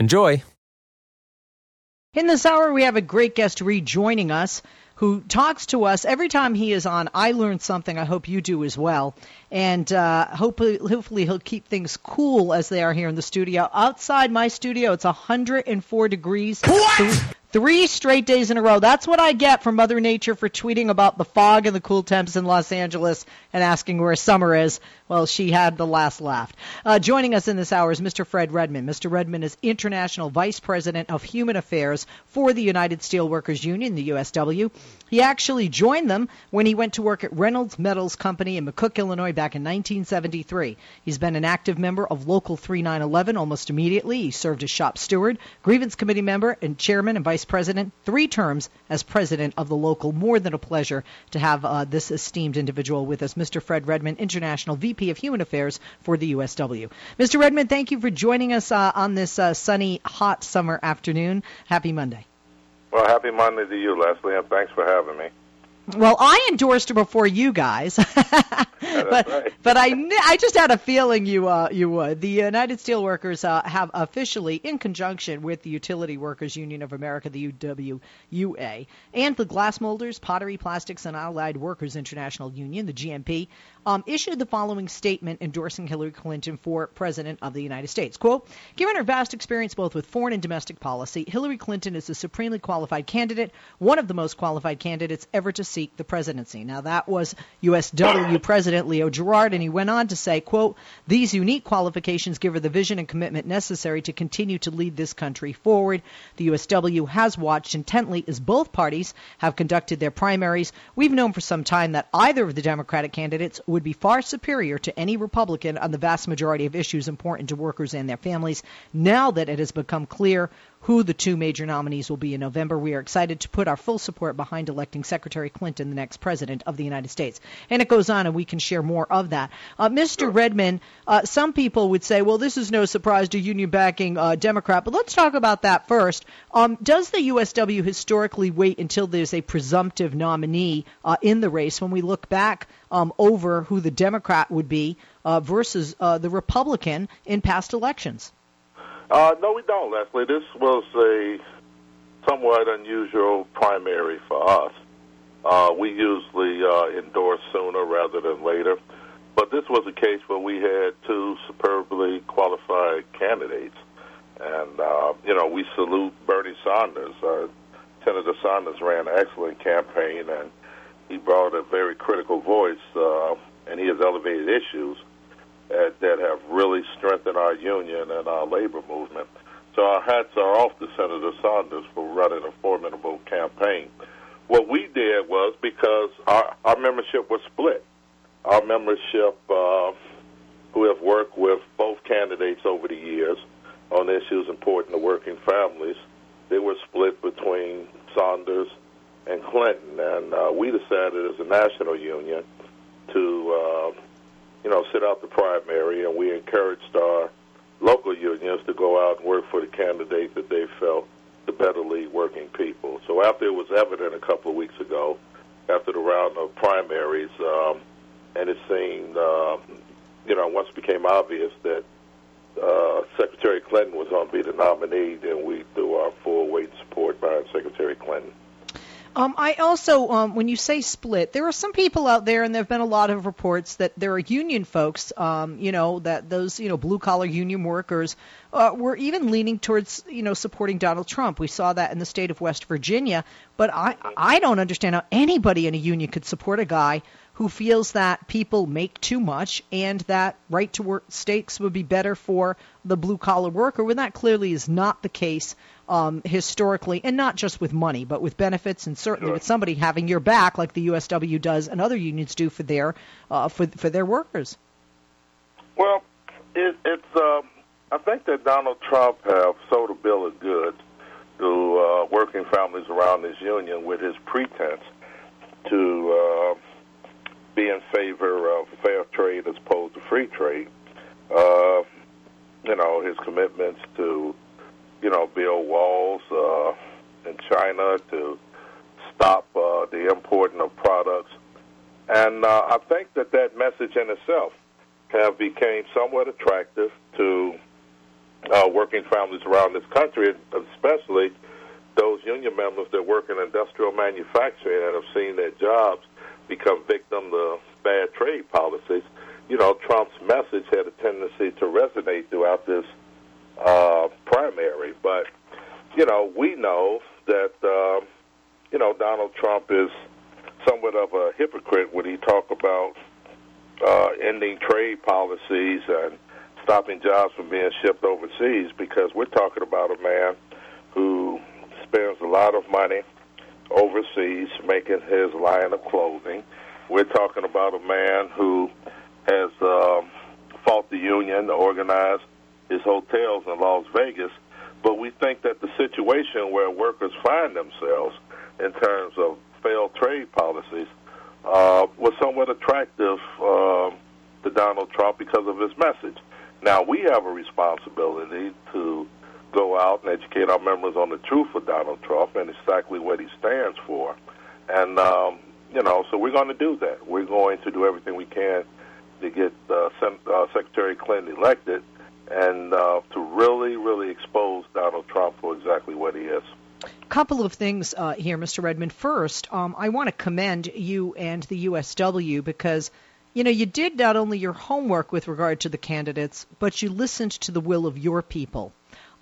Enjoy. In this hour, we have a great guest rejoining us who talks to us every time he is on. I learn something. I hope you do as well. And uh, hopefully, hopefully, he'll keep things cool as they are here in the studio. Outside my studio, it's 104 degrees. What? Three straight days in a row. That's what I get from Mother Nature for tweeting about the fog and the cool temps in Los Angeles and asking where summer is. Well, she had the last laugh. Uh, joining us in this hour is Mr. Fred Redmond. Mr. Redmond is International Vice President of Human Affairs for the United Steelworkers Union, the USW. He actually joined them when he went to work at Reynolds Metals Company in McCook, Illinois back in 1973. He's been an active member of Local 3911 almost immediately. He served as shop steward, grievance committee member, and chairman and vice president, three terms as president of the local. More than a pleasure to have uh, this esteemed individual with us, Mr. Fred Redmond, International VP of Human Affairs for the USW. Mr. Redmond, thank you for joining us uh, on this uh, sunny, hot summer afternoon. Happy Monday. Well, happy Monday to you, Leslie, and thanks for having me. Well, I endorsed her before you guys, but right. but I I just had a feeling you uh, you would. The United Steelworkers uh, have officially, in conjunction with the Utility Workers Union of America, the UWUA, and the Glass Molders, Pottery, Plastics, and Allied Workers International Union, the GMP, um, issued the following statement endorsing Hillary Clinton for President of the United States. Quote, given her vast experience both with foreign and domestic policy, Hillary Clinton is a supremely qualified candidate, one of the most qualified candidates ever to seek the presidency. Now, that was USW President Leo Gerard, and he went on to say, quote, these unique qualifications give her the vision and commitment necessary to continue to lead this country forward. The USW has watched intently as both parties have conducted their primaries. We've known for some time that either of the Democratic candidates would be far superior to any Republican on the vast majority of issues important to workers and their families. Now that it has become clear who the two major nominees will be in November. We are excited to put our full support behind electing Secretary Clinton the next president of the United States. And it goes on, and we can share more of that. Uh, Mr. Redmond, uh, some people would say, well, this is no surprise to union backing uh, Democrat, but let's talk about that first. Um, does the USW historically wait until there's a presumptive nominee uh, in the race when we look back um, over who the Democrat would be uh, versus uh, the Republican in past elections? Uh, no, we don't, Leslie. This was a somewhat unusual primary for us. Uh, we usually uh, endorse sooner rather than later. But this was a case where we had two superbly qualified candidates. And, uh, you know, we salute Bernie Sanders. Uh, Senator Sanders ran an excellent campaign, and he brought a very critical voice, uh, and he has elevated issues uh, that have really strengthened our union and our labor movement. So our hats are off to Senator Sanders for running a formidable campaign. What we did was because our, our membership was split. Our membership, uh, who have worked with both candidates over the years on issues important to working families, they were split between Sanders and Clinton. And uh, we decided as a national union to uh, you know, sit out the primary, and we encouraged our local unions to go out and work for the candidate that they felt to better lead working people. So after it was evident a couple of weeks ago, after the round of primaries, um, and it seemed, uh, you know, once it became obvious that uh, Secretary Clinton was going to be the nominee, then we threw our full weight support behind Secretary Clinton. Um, I also, um, when you say split, there are some people out there, and there have been a lot of reports that there are union folks, um, you know, that those, you know, blue collar union workers uh, were even leaning towards, you know, supporting Donald Trump. We saw that in the state of West Virginia. But I, I don't understand how anybody in a union could support a guy who feels that people make too much and that right to work stakes would be better for the blue collar worker when that clearly is not the case um, historically, and not just with money, but with benefits and certainly sure. with somebody having your back, like the USW does and other unions do for their uh, for for their workers. Well, it, it's. Um, I think that Donald Trump have sold a bill of goods to uh, working families around this union with his pretense to uh, be in favor of fair trade as opposed to free trade. Uh, you know, his commitments to you know, build walls uh, in China to stop uh, the importing of products. And uh, I think that that message in itself have became somewhat attractive to uh, working families around this country, especially those union members that work in industrial manufacturing and have seen their jobs become victim to bad trade policies. You know, Trump's message had a tendency to resonate throughout this uh, primary. But you know, we know that uh, you know Donald Trump is somewhat of a hypocrite when he talk about uh, ending trade policies and stopping jobs from being shipped overseas because we're talking about a man who spends a lot of money overseas making his line of clothing. We're talking about a man who has um, fought the union to his hotels in Las Vegas. But we think that the situation where workers find themselves in terms of failed trade policies uh, was somewhat attractive uh, to Donald Trump because of his message. Now, we have a responsibility to go out and educate our members on the truth of Donald Trump and exactly what he stands for. And, um, you know, so we're going to do that. We're going to do everything we can to get uh, Sen- uh, Secretary Clinton elected and uh, to really, really expose Donald Trump for exactly what he is. Couple of things uh, here, Mr. Redmond. First, um, I want to commend you and the USW because you know you did not only your homework with regard to the candidates, but you listened to the will of your people,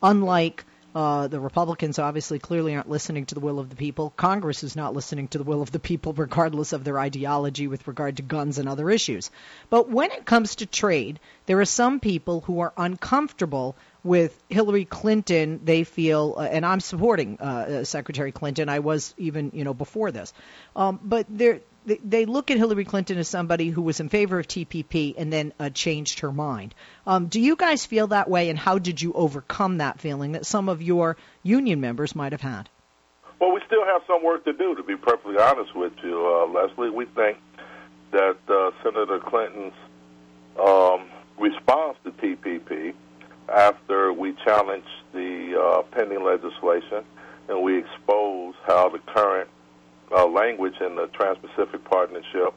unlike uh, the Republicans obviously clearly aren't listening to the will of the people. Congress is not listening to the will of the people, regardless of their ideology with regard to guns and other issues. But when it comes to trade, there are some people who are uncomfortable with Hillary Clinton. They feel, uh, and I'm supporting uh, uh Secretary Clinton. I was even, you know, before this. Um, but there they look at Hillary Clinton as somebody who was in favor of TPP and then uh, changed her mind. Um, do you guys feel that way, and how did you overcome that feeling that some of your union members might have had? Well, we still have some work to do, to be perfectly honest with you, uh, Leslie. We think that uh, Senator Clinton's um, response to TPP after we challenged the uh, pending legislation and we exposed how the current uh, language in the Trans-Pacific Partnership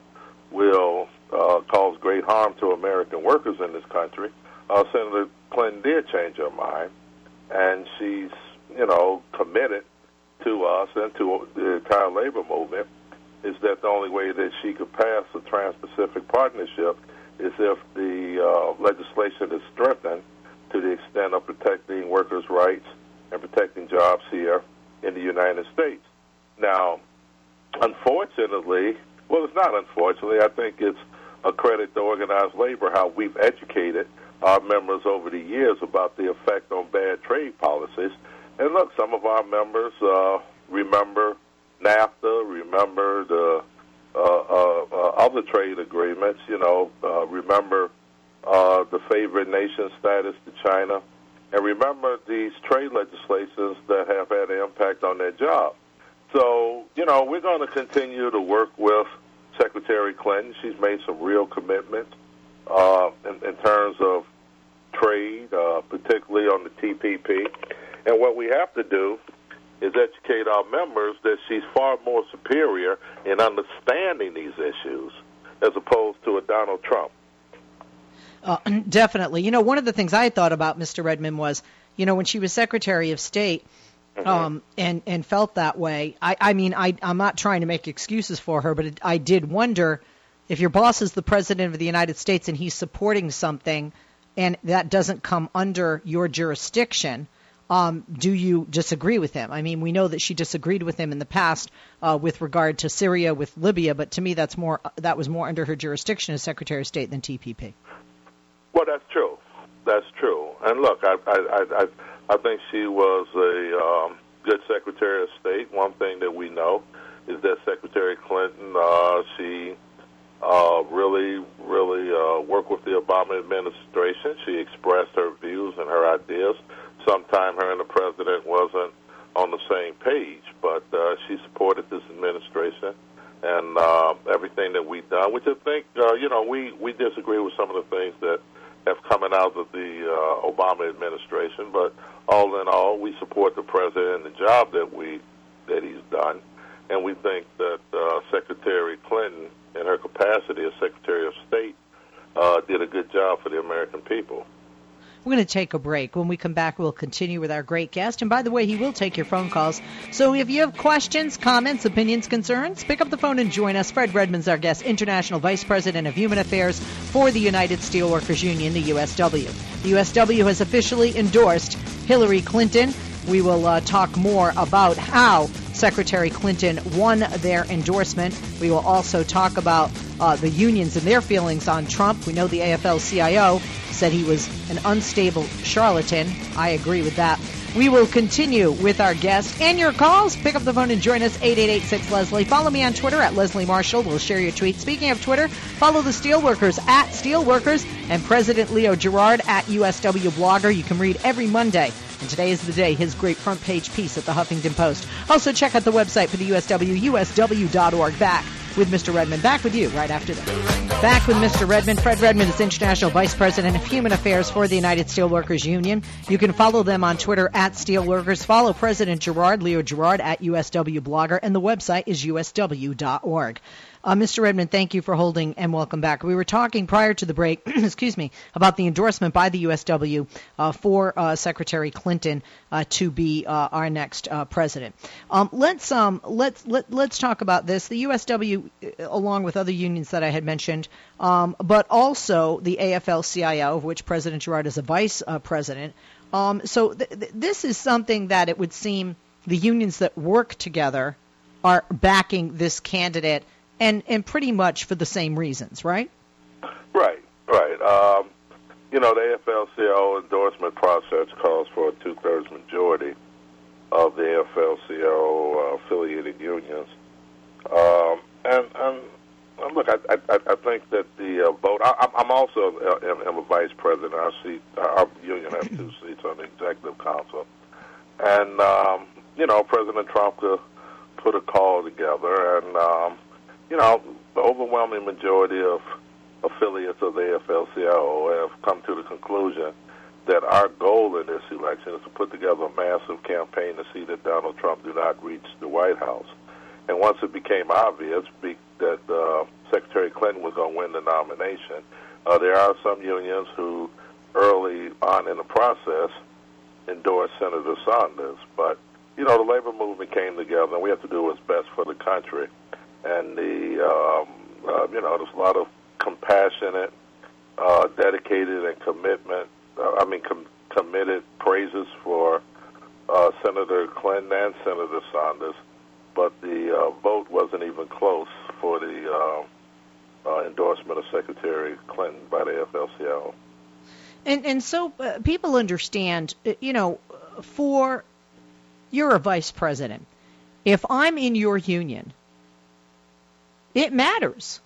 will uh, cause great harm to American workers in this country. Uh, Senator Clinton did change her mind, and she's, you know, committed to us and to the entire labor movement. Is that the only way that she could pass the Trans-Pacific Partnership is if the uh, legislation is strengthened to the extent of protecting workers' rights and protecting jobs here in the United States. Now, unfortunately, well, it's not unfortunately. I think it's a credit to organized labor how we've educated our members over the years about the effect on bad trade policies. And look, some of our members uh, remember NAFTA, remember the uh, uh, uh, other trade agreements, you know, uh, remember uh, the favorite nation status to China, and remember these trade legislations that have had an impact on their jobs. So, you know, we're going to continue to work with Secretary Clinton. She's made some real commitments uh, in, in terms of trade, uh, particularly on the TPP. And what we have to do is educate our members that she's far more superior in understanding these issues as opposed to a Donald Trump. Uh, definitely. You know, one of the things I thought about Mr. Redmond was, you know, when she was Secretary of State, mm-hmm. um, and and felt that way. I, I mean, I I'm not trying to make excuses for her, but it, I did wonder if your boss is the president of the United States and he's supporting something, and that doesn't come under your jurisdiction. Um, do you disagree with him? I mean, we know that she disagreed with him in the past uh, with regard to Syria, with Libya, but to me, that's more that was more under her jurisdiction as Secretary of State than TPP. Well, that's true. That's true. And look, I I I, I think she was a um, good Secretary of State. One thing that we know is that Secretary Clinton, uh, she uh, really, really uh, worked with the Obama administration. She expressed her views and her ideas sometime her and the president wasn't on the same page, but uh, she supported this administration and uh, everything that we've done, which I think, uh, you know, we, we disagree with some of the things that have coming out of the uh, Obama administration, but all in all, we support the president and the job that we that he's done, and we think that uh, Secretary Clinton, in her capacity as Secretary of State, uh, did a good job for the American people. We're going to take a break. When we come back, we'll continue with our great guest. And by the way, he will take your phone calls. So if you have questions, comments, opinions, concerns, pick up the phone and join us. Fred Redmond's our guest, International Vice President of Human Affairs for the United Steelworkers Union, the USW. The USW has officially endorsed Hillary Clinton. We will uh, talk more about how Secretary Clinton won their endorsement. We will also talk about uh, the unions and their feelings on Trump. We know the AFL CIO said he was an unstable charlatan. I agree with that. We will continue with our guest and your calls. Pick up the phone and join us, 8886 Leslie. Follow me on Twitter at Leslie Marshall. We'll share your tweets. Speaking of Twitter, follow the Steelworkers at Steelworkers and President Leo Gerard at USW Blogger. You can read every Monday. And today is the day, his great front page piece at the Huffington Post. Also, check out the website for the USW, usw.org. Back with Mr. Redmond. Back with you right after this. Back with Mr. Redmond. Fred Redmond is International Vice President of Human Affairs for the United Steelworkers Union. You can follow them on Twitter at Steelworkers. Follow President Gerard, Leo Gerard, at USW Blogger, and the website is usw.org. Uh, Mr. Redmond, thank you for holding and welcome back. We were talking prior to the break, excuse me, about the endorsement by the USW uh, for uh, Secretary Clinton uh, to be uh, our next uh, president. Um, let's um, let's let, let's talk about this. The USW, along with other unions that I had mentioned, um, but also the AFL-CIO, of which President Gerard is a vice president. Um, so th- th- this is something that it would seem the unions that work together are backing this candidate and and pretty much for the same reasons, right? Right, right. Um, you know, the AFL-CIO endorsement process calls for a two-thirds majority of the AFL-CIO uh, affiliated unions, um, and, and look, I, I, I think that the uh, vote. I, I'm also uh, am, am a vice president. Our seat, our union has two seats on the executive council, and um, you know, President Trumka uh, put a call together, and um, you know, the overwhelming majority of affiliates of the AFL-CIO have come to the conclusion that our goal in this election is to put together a massive campaign to see that Donald Trump do not reach the White House. And once it became obvious that uh, Secretary Clinton was going to win the nomination, uh, there are some unions who early on in the process endorsed Senator Sanders. But, you know, the labor movement came together, and we have to do what's best for the country and the um, uh, you know there's a lot of compassionate, uh, dedicated, and commitment. Uh, I mean, com- committed praises for uh, Senator Clinton and Senator Sanders, but the uh, vote wasn't even close for the uh, uh, endorsement of Secretary Clinton by the AFL-CIO. And and so uh, people understand, uh, you know, for you're a vice president. If I'm in your union it matters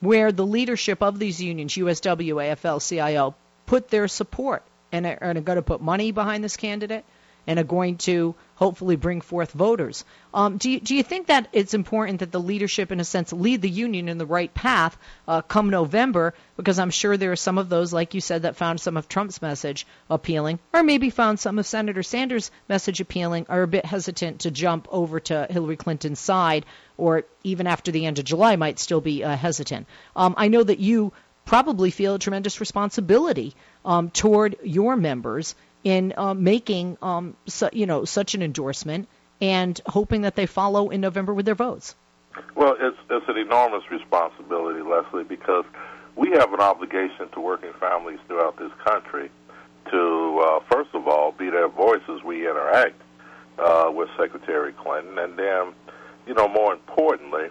where the leadership of these unions, USW, AFL, CIO, put their support. And are, going to put money behind this candidate and are going to hopefully bring forth voters. Um, do, you, do you think that it's important that the leadership, in a sense, lead the union in the right path uh, come November? Because I'm sure there are some of those, like you said, that found some of Trump's message appealing, or maybe found some of Senator Sanders' message appealing, are a bit hesitant to jump over to Hillary Clinton's side, or even after the end of July might still be uh, hesitant. Um, I know that you probably feel a tremendous responsibility um, toward your members in uh, making um, su- you know such an endorsement and hoping that they follow in November with their votes? Well, it's it's an enormous responsibility, Leslie, because we have an obligation to working families throughout this country to uh, first of all be their voice as we interact uh, with Secretary Clinton, and then, you know, more importantly,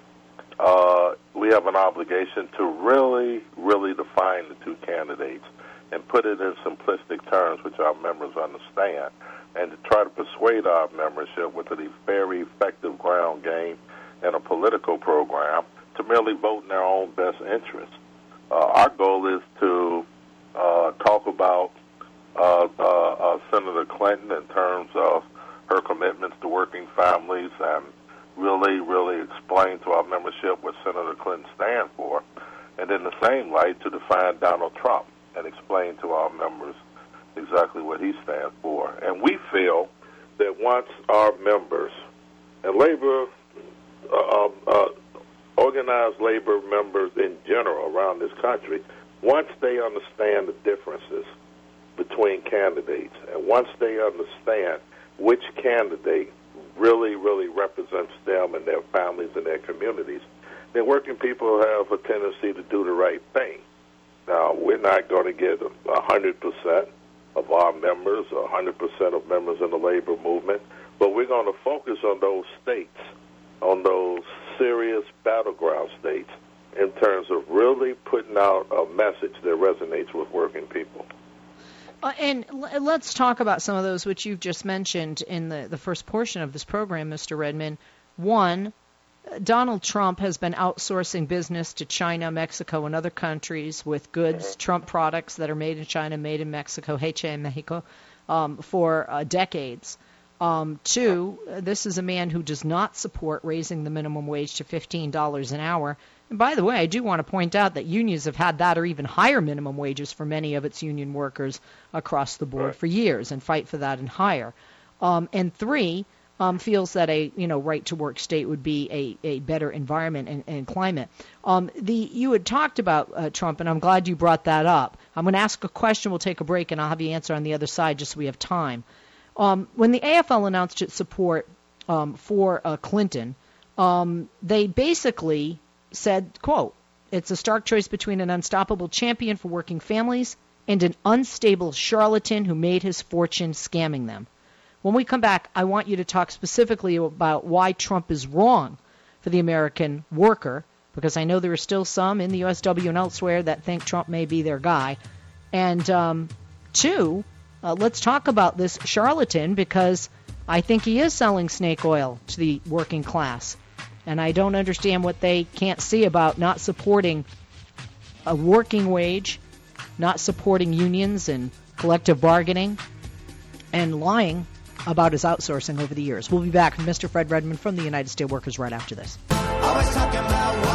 uh, we have an obligation to really, really define the two candidates and put it in simplistic terms which our members understand, and to try to persuade our membership with a very effective ground game and a political program to merely vote in their own best interest. Uh, our goal is to uh, talk about uh, uh, uh, Senator Clinton in terms of her commitments to working families and really, really explain to our membership what Senator Clinton stands for. And in the same light, to define Donald Trump and explain to our members exactly what he stands for. And we feel that once our members and labor, uh, um, uh, organized labor members in general around this country, once they understand the differences between candidates and once they understand which candidate really, really represents them and their families and their communities, then working people have a tendency to do the right thing. Now, we're not going to get 100% of our members, 100% of members in the labor movement, but we're going to focus on those states, on those serious battleground states, in terms of really putting out a message that resonates with working people. Uh, and l- let's talk about some of those which you've just mentioned in the, the first portion of this program, Mr. Redmond. One, Donald Trump has been outsourcing business to China, Mexico, and other countries with goods, Trump products that are made in China, made in Mexico, Hecho in Mexico, um, for uh, decades. Um, two, this is a man who does not support raising the minimum wage to $15 an hour. And by the way, I do want to point out that unions have had that or even higher minimum wages for many of its union workers across the board right. for years and fight for that and higher. Um, and three, um, feels that a you know right to work state would be a, a better environment and, and climate. Um, the you had talked about uh, Trump, and I'm glad you brought that up. I'm going to ask a question. We'll take a break, and I'll have you answer on the other side, just so we have time. Um, when the AFL announced its support um, for uh, Clinton, um, they basically said, "quote It's a stark choice between an unstoppable champion for working families and an unstable charlatan who made his fortune scamming them." When we come back, I want you to talk specifically about why Trump is wrong for the American worker, because I know there are still some in the USW and elsewhere that think Trump may be their guy. And um, two, uh, let's talk about this charlatan because I think he is selling snake oil to the working class. And I don't understand what they can't see about not supporting a working wage, not supporting unions and collective bargaining, and lying about his outsourcing over the years. We'll be back with Mr. Fred Redmond from the United Steelworkers right after this.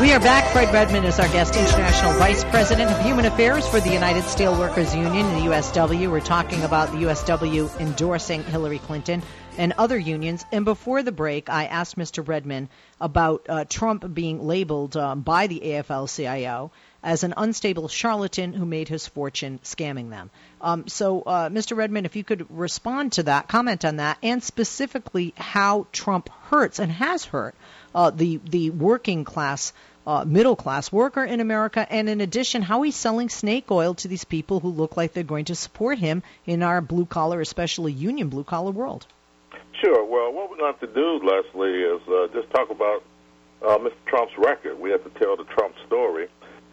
We are back. Fred Redmond is our guest, International Vice President of Human Affairs for the United Steelworkers Union, the USW. We're talking about the USW endorsing Hillary Clinton and other unions. And before the break, I asked Mr. Redmond about uh, Trump being labeled um, by the AFL-CIO as an unstable charlatan who made his fortune scamming them. Um, so, uh, Mr. Redmond, if you could respond to that, comment on that, and specifically how Trump hurts and has hurt uh, the the working class. Uh, middle class worker in America, and in addition, how he's selling snake oil to these people who look like they're going to support him in our blue collar, especially union blue collar world. Sure. Well, what we're going to have to do, Leslie, is uh, just talk about uh, Mr. Trump's record. We have to tell the Trump story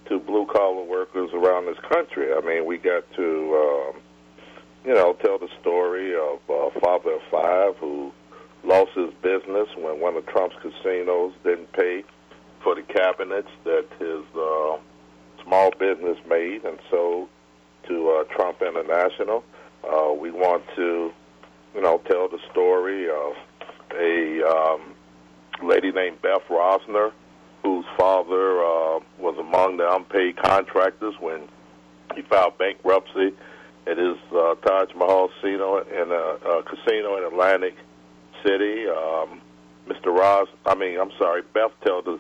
to blue collar workers around this country. I mean, we got to, um, you know, tell the story of uh, father of five who lost his business when one of Trump's casinos didn't pay for the cabinets that his uh, small business made and sold to uh, Trump International. Uh, we want to, you know, tell the story of a um, lady named Beth Rosner whose father uh, was among the unpaid contractors when he filed bankruptcy at his uh, Taj Mahal casino in a, a casino in Atlantic City. Um, Mr. Ross, I mean, I'm sorry, Beth tells the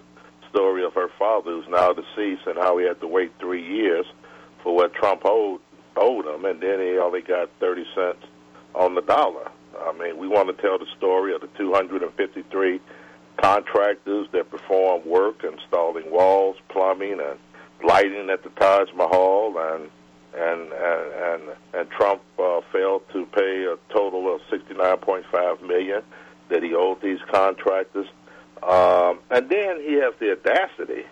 story of her father, who's now deceased, and how he had to wait three years for what Trump owed owed him, and then he only got 30 cents on the dollar. I mean, we want to tell the story of the 253 contractors that perform work installing walls, plumbing, and lighting at the Taj Mahal, and and and and, and Trump uh, failed to pay a total of 69.5 million that he owed these contractors. Um, and then he has the audacity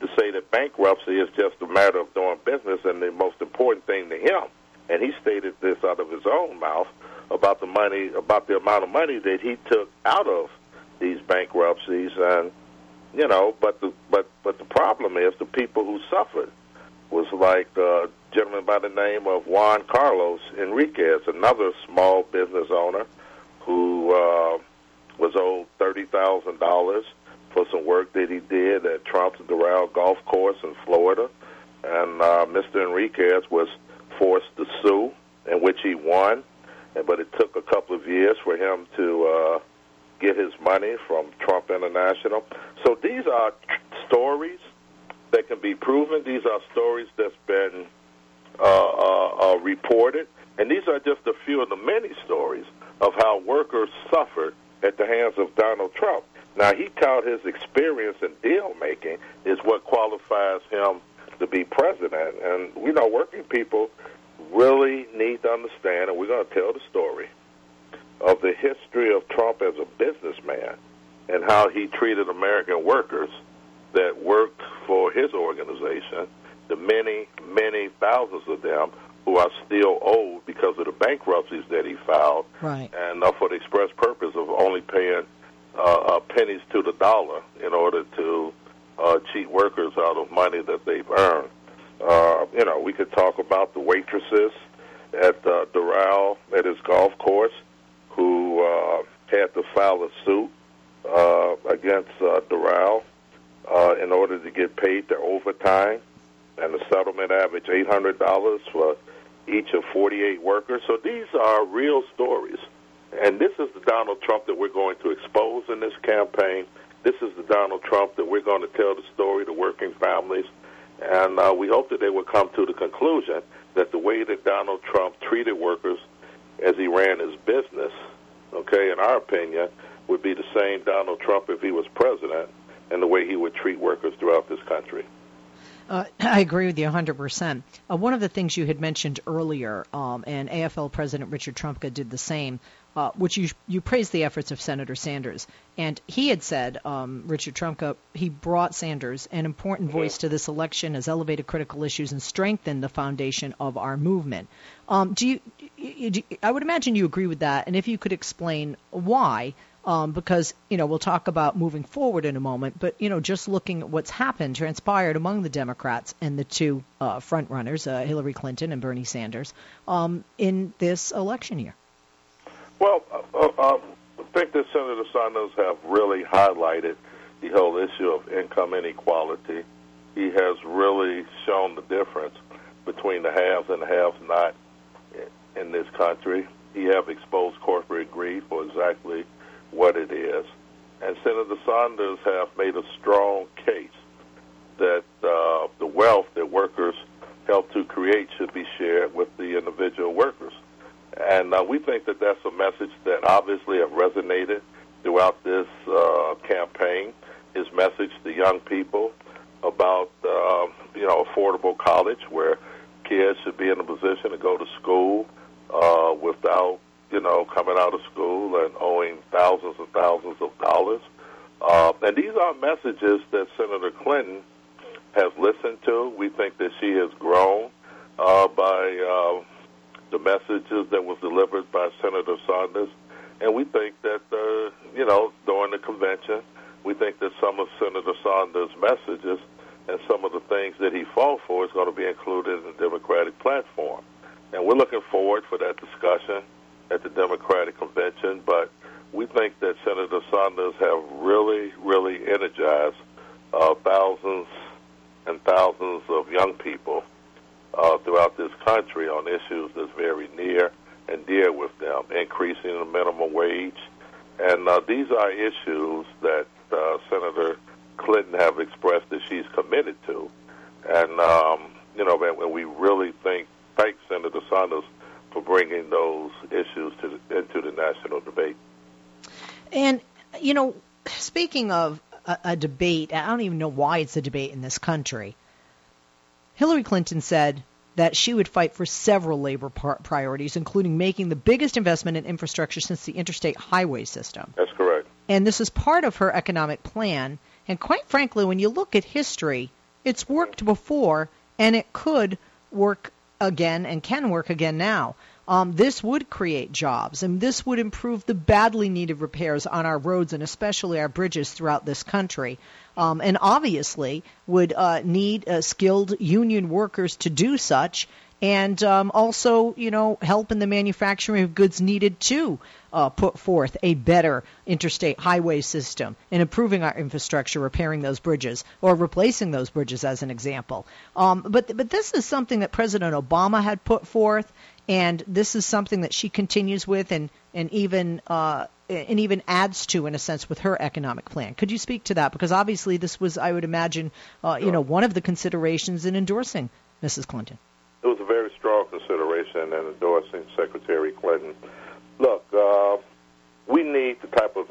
to say that bankruptcy is just a matter of doing business and the most important thing to him. And he stated this out of his own mouth about the money, about the amount of money that he took out of these bankruptcies. And you know, but the but but the problem is the people who suffered was like a gentleman by the name of Juan Carlos Enriquez, another small business owner who uh, was owed thirty thousand dollars for some work that he did at Trump's Doral Golf Course in Florida, and uh, Mr. Enriquez was forced to sue, in which he won, but it took a couple of years for him to uh, get his money from Trump International. So these are stories that can be proven. These are stories that's been uh, uh, uh, reported, and these are just a few of the many stories of how workers suffered at the hands of Donald Trump. Now, he tout his experience in deal making is what qualifies him to be president. And, you know, working people really need to understand, and we're going to tell the story of the history of Trump as a businessman and how he treated American workers that worked for his organization, the many, many thousands of them who are still owed because of the bankruptcies that he filed, right. and uh, for the express purpose of only paying uh, uh, pennies to the dollar in order to uh, cheat workers out of money that they've earned. Uh, you know, we could talk about the waitresses at uh, Doral at his golf course uh, had to file a suit uh, against uh, Doral uh, in order to get paid their overtime, and the settlement averaged eight hundred dollars for each of forty eight workers. So these are real stories. And this is the Donald Trump that we're going to expose in this campaign. This is the Donald Trump that we're going to tell the story to working families. And uh, we hope that they will come to the conclusion that the way that Donald Trump treated workers as he ran his business, okay, in our opinion, would be the same Donald Trump if he was president and the way he would treat workers throughout this country. Uh, I agree with you 100%. Uh, one of the things you had mentioned earlier, um, and AFL President Richard Trumka did the same, uh, which you you praised the efforts of Senator Sanders, and he had said, um, Richard Trumka, he brought Sanders an important voice to this election, has elevated critical issues and strengthened the foundation of our movement. Um, do you, you? I would imagine you agree with that, and if you could explain why um, because you know we'll talk about moving forward in a moment. But you know, just looking at what's happened, transpired among the Democrats and the two uh, front runners, uh, Hillary Clinton and Bernie Sanders, um, in this election year. Well, uh, uh um, I think that Senator Sanders have really highlighted the whole issue of income inequality. He has really shown the difference between the haves and the have-not in this country. He have exposed corporate greed for exactly what it is. And Senator Sanders have made a strong case that uh, the wealth that workers help to create should be shared with the individual workers. And uh, we think that that's a message that obviously have resonated throughout this uh, campaign. His message to young people about uh, you know affordable college, where kids should be in a position to go to school uh, without you know, coming out of school and owing thousands and thousands of dollars. Uh, and these are messages that Senator Clinton has listened to. We think that she has grown uh, by uh, the messages that was delivered by Senator Sanders. And we think that, uh, you know, during the convention, we think that some of Senator Sanders' messages and some of the things that he fought for is going to be included in the Democratic platform. And we're looking forward for that discussion at the Democratic convention, but we think that Senator Sanders have really, really energized uh, thousands and thousands of young people uh, throughout this country on issues that's very near and dear with them, increasing the minimum wage. And uh, these are issues that uh, Senator Clinton have expressed that she's committed to. And, um, you know, when we really think, thank Senator Sanders for bringing those issues to the, into the national debate. And you know, speaking of a, a debate, I don't even know why it's a debate in this country. Hillary Clinton said that she would fight for several labor par- priorities, including making the biggest investment in infrastructure since the interstate highway system. That's correct. And this is part of her economic plan. And quite frankly, when you look at history, it's worked before, and it could work again and can work again now. Um, this would create jobs, and this would improve the badly needed repairs on our roads and especially our bridges throughout this country. Um, and obviously would uh, need uh, skilled union workers to do such, and um, also, you know, help in the manufacturing of goods needed to uh, put forth a better interstate highway system and improving our infrastructure, repairing those bridges or replacing those bridges, as an example. Um, but but this is something that President Obama had put forth, and this is something that she continues with, and and even. Uh, and even adds to, in a sense, with her economic plan. Could you speak to that? Because obviously, this was, I would imagine, uh, you know, one of the considerations in endorsing Mrs. Clinton it was a very strong in endorsing Secretary Clinton. Look, uh, we need the type of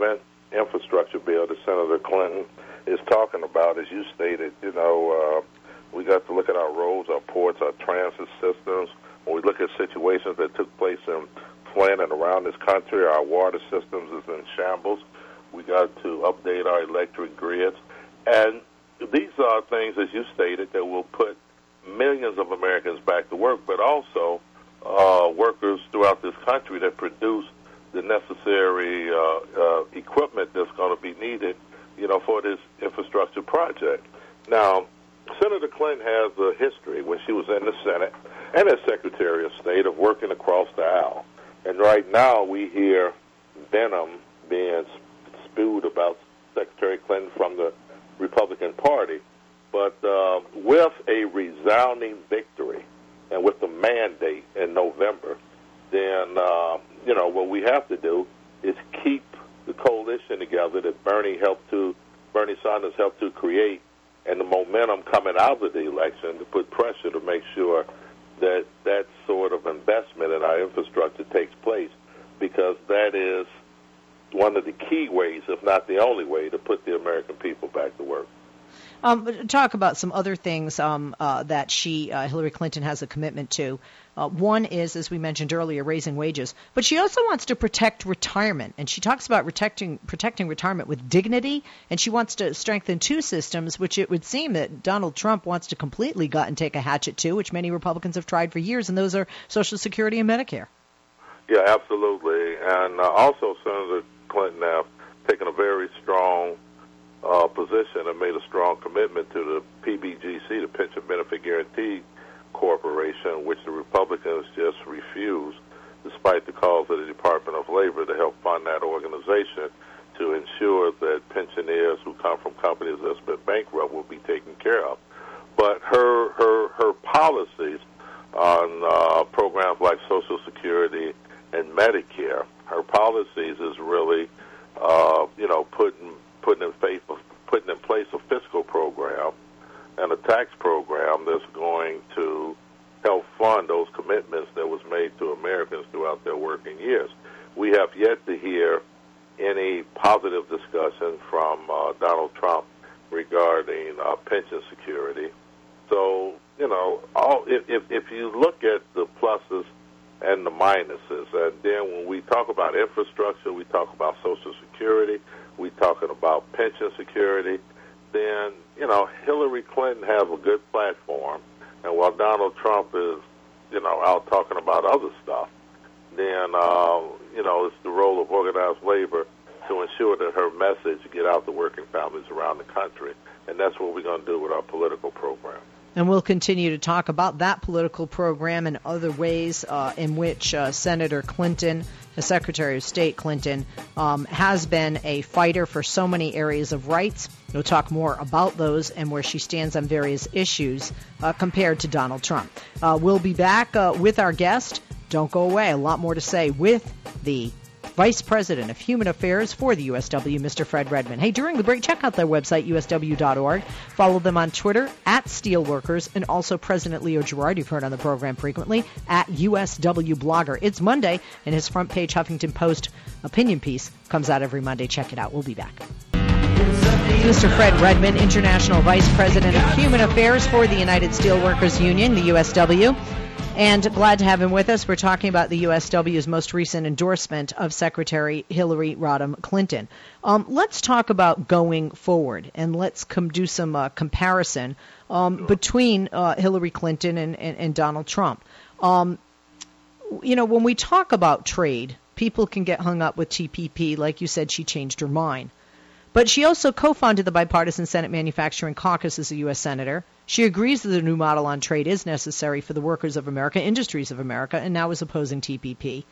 infrastructure bill that Senator Clinton is talking about. As you stated, you know, uh, we got to look at our roads, our ports, our transit systems. When we look at situations that took place in Flint and around this country, our water systems is in shambles. We got to update our electric grids. And these are things, as you stated, that will put millions of Americans back to work, but also uh, workers throughout this country that produce the necessary uh, uh, equipment that's going to be needed, you know, for this infrastructure project. Now, Senator Clinton has a history when she was in the Senate and as Secretary of State of working across the aisle. And right now we hear venom being spewed about Secretary Clinton from the Republican Party. But uh, with a resounding victory and with the mandate in November, then uh, you know what we have to do is keep the coalition together that Bernie helped to, Bernie Sanders helped to create, and the momentum coming out of the election to put pressure to make sure that that sort of investment in our infrastructure takes place, because that is one of the key ways, if not the only way, to put the American people back to work. Um, talk about some other things um, uh, that she, uh, Hillary Clinton, has a commitment to. Uh, one is, as we mentioned earlier, raising wages, but she also wants to protect retirement, and she talks about protecting protecting retirement with dignity, and she wants to strengthen two systems, which it would seem that Donald Trump wants to completely gut and take a hatchet to, which many Republicans have tried for years, and those are Social Security and Medicare. Yeah, absolutely, and uh, also Senator Clinton have taken a very strong uh, position and made a strong commitment to the PBGC, the Pension Benefit Guaranty Corporation, which the Republicans just refused, despite the calls of the Department of Labor to help fund that organization to ensure that pensioners who come from companies that's been bankrupt will be taken care of. But her her her policies on uh, programs like Social Security and Medicare, her policies is really, uh, you know, putting putting in place putting in place a fiscal program and a tax program that's going to help fund those commitments that was made to Americans throughout their working years. We have yet to hear any positive discussion from uh, Donald Trump regarding uh, pension security. So, you know, all if, if if you look at the pluses and the minuses, and then when we talk about infrastructure, we talk about Social Security, we talking about pension security, then you know Hillary Clinton has a good platform, and while Donald Trump is you know out talking about other stuff, then uh, you know it's the role of organized labor to ensure that her message get out to working families around the country, and that's what we're going to do with our political program. And we'll continue to talk about that political program and other ways uh, in which uh, Senator Clinton, the Secretary of State Clinton, um, has been a fighter for so many areas of rights. We'll talk more about those and where she stands on various issues uh, compared to Donald Trump. Uh, we'll be back uh, with our guest. Don't go away. A lot more to say with the Vice President of Human Affairs for the USW, Mr. Fred Redmond. Hey, during the break, check out their website, usw.org. Follow them on Twitter at Steelworkers and also President Leo Gerard, you've heard on the program frequently, at USW Blogger. It's Monday, and his front page Huffington Post opinion piece comes out every Monday. Check it out. We'll be back. Mr. Fred Redmond, International Vice President of Human Affairs for the United Steelworkers Union, the USW. And glad to have him with us. We're talking about the USW's most recent endorsement of Secretary Hillary Rodham Clinton. Um, let's talk about going forward, and let's do some uh, comparison um, between uh, Hillary Clinton and, and, and Donald Trump. Um, you know, when we talk about trade, people can get hung up with TPP. Like you said, she changed her mind. But she also co founded the Bipartisan Senate Manufacturing Caucus as a U.S. Senator. She agrees that a new model on trade is necessary for the workers of America, industries of America, and now is opposing TPP.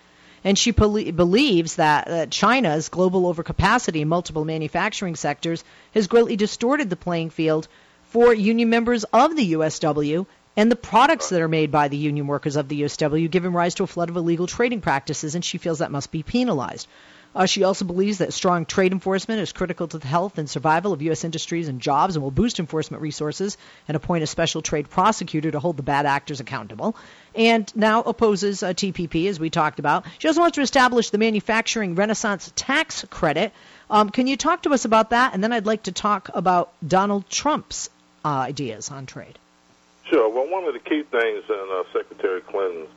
And she believes that uh, China's global overcapacity in multiple manufacturing sectors has greatly distorted the playing field for union members of the USW and the products that are made by the union workers of the USW, giving rise to a flood of illegal trading practices, and she feels that must be penalized. Uh, she also believes that strong trade enforcement is critical to the health and survival of U.S. industries and jobs and will boost enforcement resources and appoint a special trade prosecutor to hold the bad actors accountable. And now opposes uh, TPP, as we talked about. She also wants to establish the Manufacturing Renaissance Tax Credit. Um, can you talk to us about that? And then I'd like to talk about Donald Trump's uh, ideas on trade. Sure. Well, one of the key things in uh, Secretary Clinton's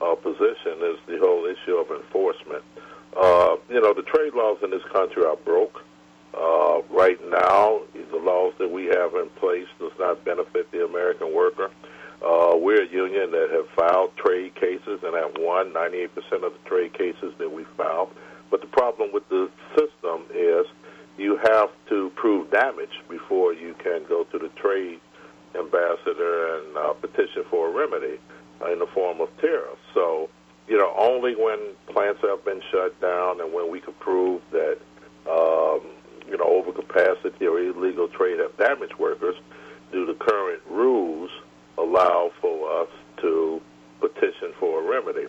uh, position is the whole issue of enforcement. Uh, you know, the trade laws in this country are broke. Uh, right now, the laws that we have in place does not benefit the American worker. Uh, we're a union that have filed trade cases and have won 98% of the trade cases that we filed. But the problem with the system is you have to prove damage before you can go to the trade ambassador and uh, petition for a remedy in the form of tariffs. So you know, only when plants have been shut down and when we can prove that, um, you know, overcapacity or illegal trade have damaged workers, do the current rules allow for us to petition for a remedy.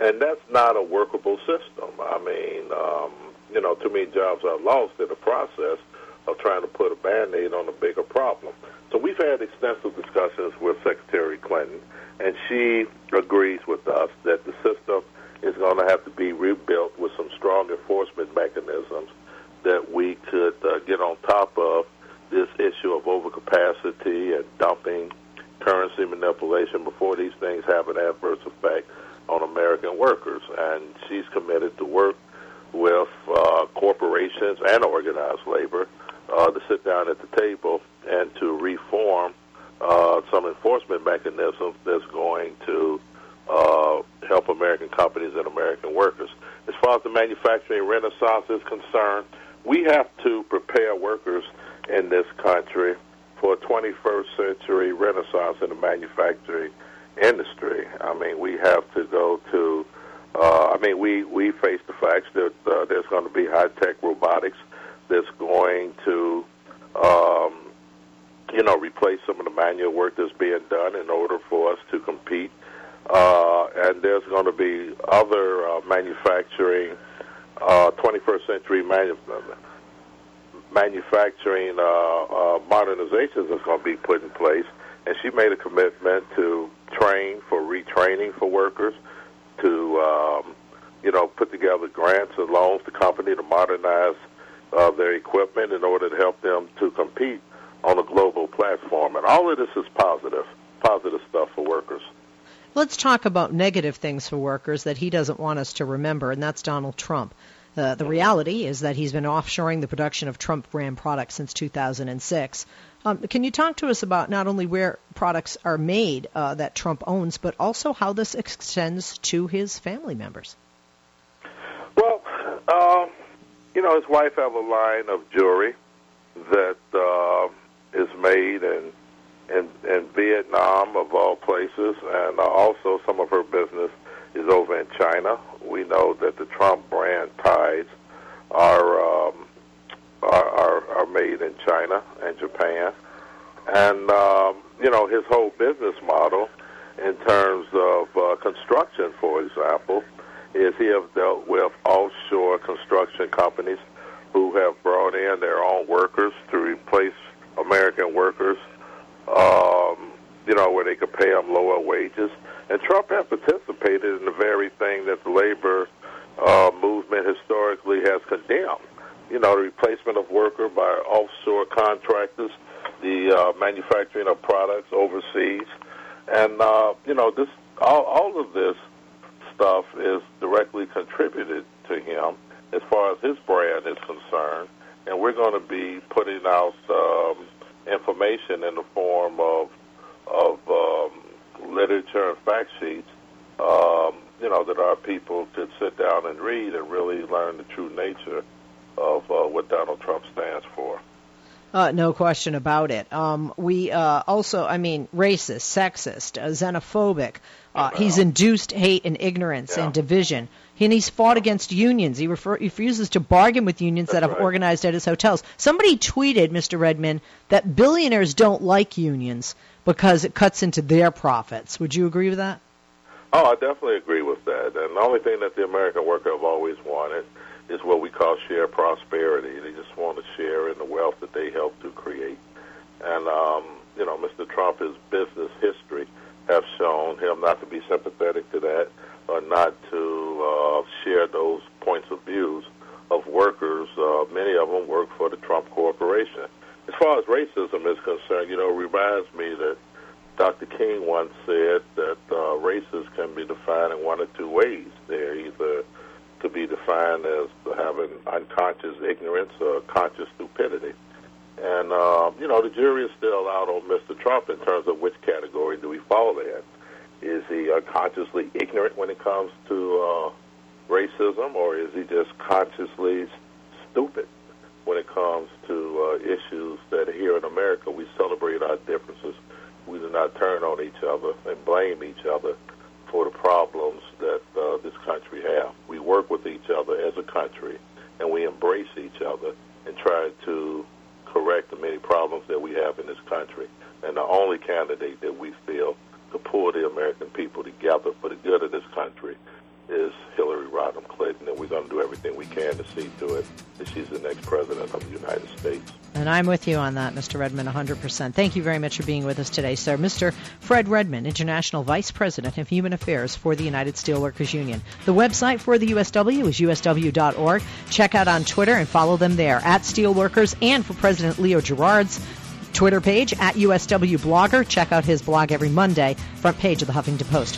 And that's not a workable system. I mean, um, you know, too many jobs are lost in the process of trying to put a band aid on a bigger problem. So we've had extensive discussions with Secretary Clinton and she agrees with us that the system is going to have to be rebuilt with some strong enforcement mechanisms that we could uh, get on top of this issue of overcapacity and dumping, currency manipulation before these things have an adverse effect on American workers. And she's committed to work with uh, corporations and organized labor uh, to sit down at the table and to reform uh, some enforcement mechanisms that's going to uh, help American companies and American workers. As far as the manufacturing renaissance is concerned, we have to prepare workers in this country for a 21st century renaissance in the manufacturing industry. I mean, we have to go to, uh, I mean, we, we face the facts that uh, there's going to be high tech robotics that's going to um, you know, replace some of the manual work that's being done in order for us to compete. Uh, and there's going to be other uh, manufacturing, uh, 21st century manu- manufacturing uh, uh, modernizations that's going to be put in place. And she made a commitment to train for retraining for workers, to um, you know put together grants and loans to company to modernize uh, their equipment in order to help them to compete on a global platform. And all of this is positive, positive stuff for workers. Let's talk about negative things for workers that he doesn't want us to remember, and that's Donald Trump. Uh, the reality is that he's been offshoring the production of Trump brand products since 2006. Um, can you talk to us about not only where products are made uh, that Trump owns, but also how this extends to his family members? Well, uh, you know, his wife have a line of jewelry that uh, is made in in, in Vietnam of all places, and uh, also some of her business is over in China. We know that the Trump brand ties are um, are, are, made in China and Japan, and um, you know his whole business model in terms of uh, construction, for example, is he has dealt with offshore construction companies who have brought in their own workers to replace American workers, um, you know, where they could pay them lower wages. And Trump has participated in the very thing that the labor uh, movement historically has condemned. You know, the replacement of worker by offshore contractors, the uh, manufacturing of products overseas, and uh, you know, this all, all of this stuff is directly contributed to him as far as his brand is concerned. And we're going to be putting out um, information in the form of of um, literature and fact sheets, um, you know, that our people could sit down and read and really learn the true nature of uh, what Donald Trump stands for. Uh, no question about it. Um, we uh, also, I mean, racist, sexist, uh, xenophobic. Uh, he's induced hate and ignorance Yeah. and division. And he's fought against unions. He, refer- he refuses to bargain with unions that That's have right. organized at his hotels. Somebody tweeted, Mr. Redmond, that billionaires don't like unions because it cuts into their profits. Would you agree with that? Oh, I definitely agree with that. And the only thing that the American worker have always wanted is what we call share prosperity. They just want to share in the wealth that they helped to create. And um, you know, Mr. Trump, his business history have shown him not to be sympathetic to that or not to uh, share those points of views of workers. Uh, many of them work for the Trump Corporation. As far as racism is concerned, you know, it reminds me that Dr. King once said that uh, races can be defined in one of two ways. They're either to be defined as having unconscious ignorance or conscious stupidity. And, uh, you know, the jury is still out on Mr. Trump in terms of which category do we fall in. Is he unconsciously ignorant when it comes to uh, racism, or is he just consciously stupid when it comes to uh, issues that here in America we celebrate our differences? We do not turn on each other and blame each other for the problems that uh, this country have. We work with each other as a country, and we embrace each other and try to correct the many problems that we have in this country. And the only candidate that we feel to pull the American people together for the good of this country is Hillary Rodham Clinton, and we're going to do everything we can to see to it that she's the next president of the United States. And I'm with you on that, Mr. Redmond, 100%. Thank you very much for being with us today, sir. Mr. Fred Redmond, International Vice President of Human Affairs for the United Steelworkers Union. The website for the USW is usw.org. Check out on Twitter and follow them there at Steelworkers and for President Leo Gerard's Twitter page at USW Blogger. Check out his blog every Monday, front page of the Huffington Post.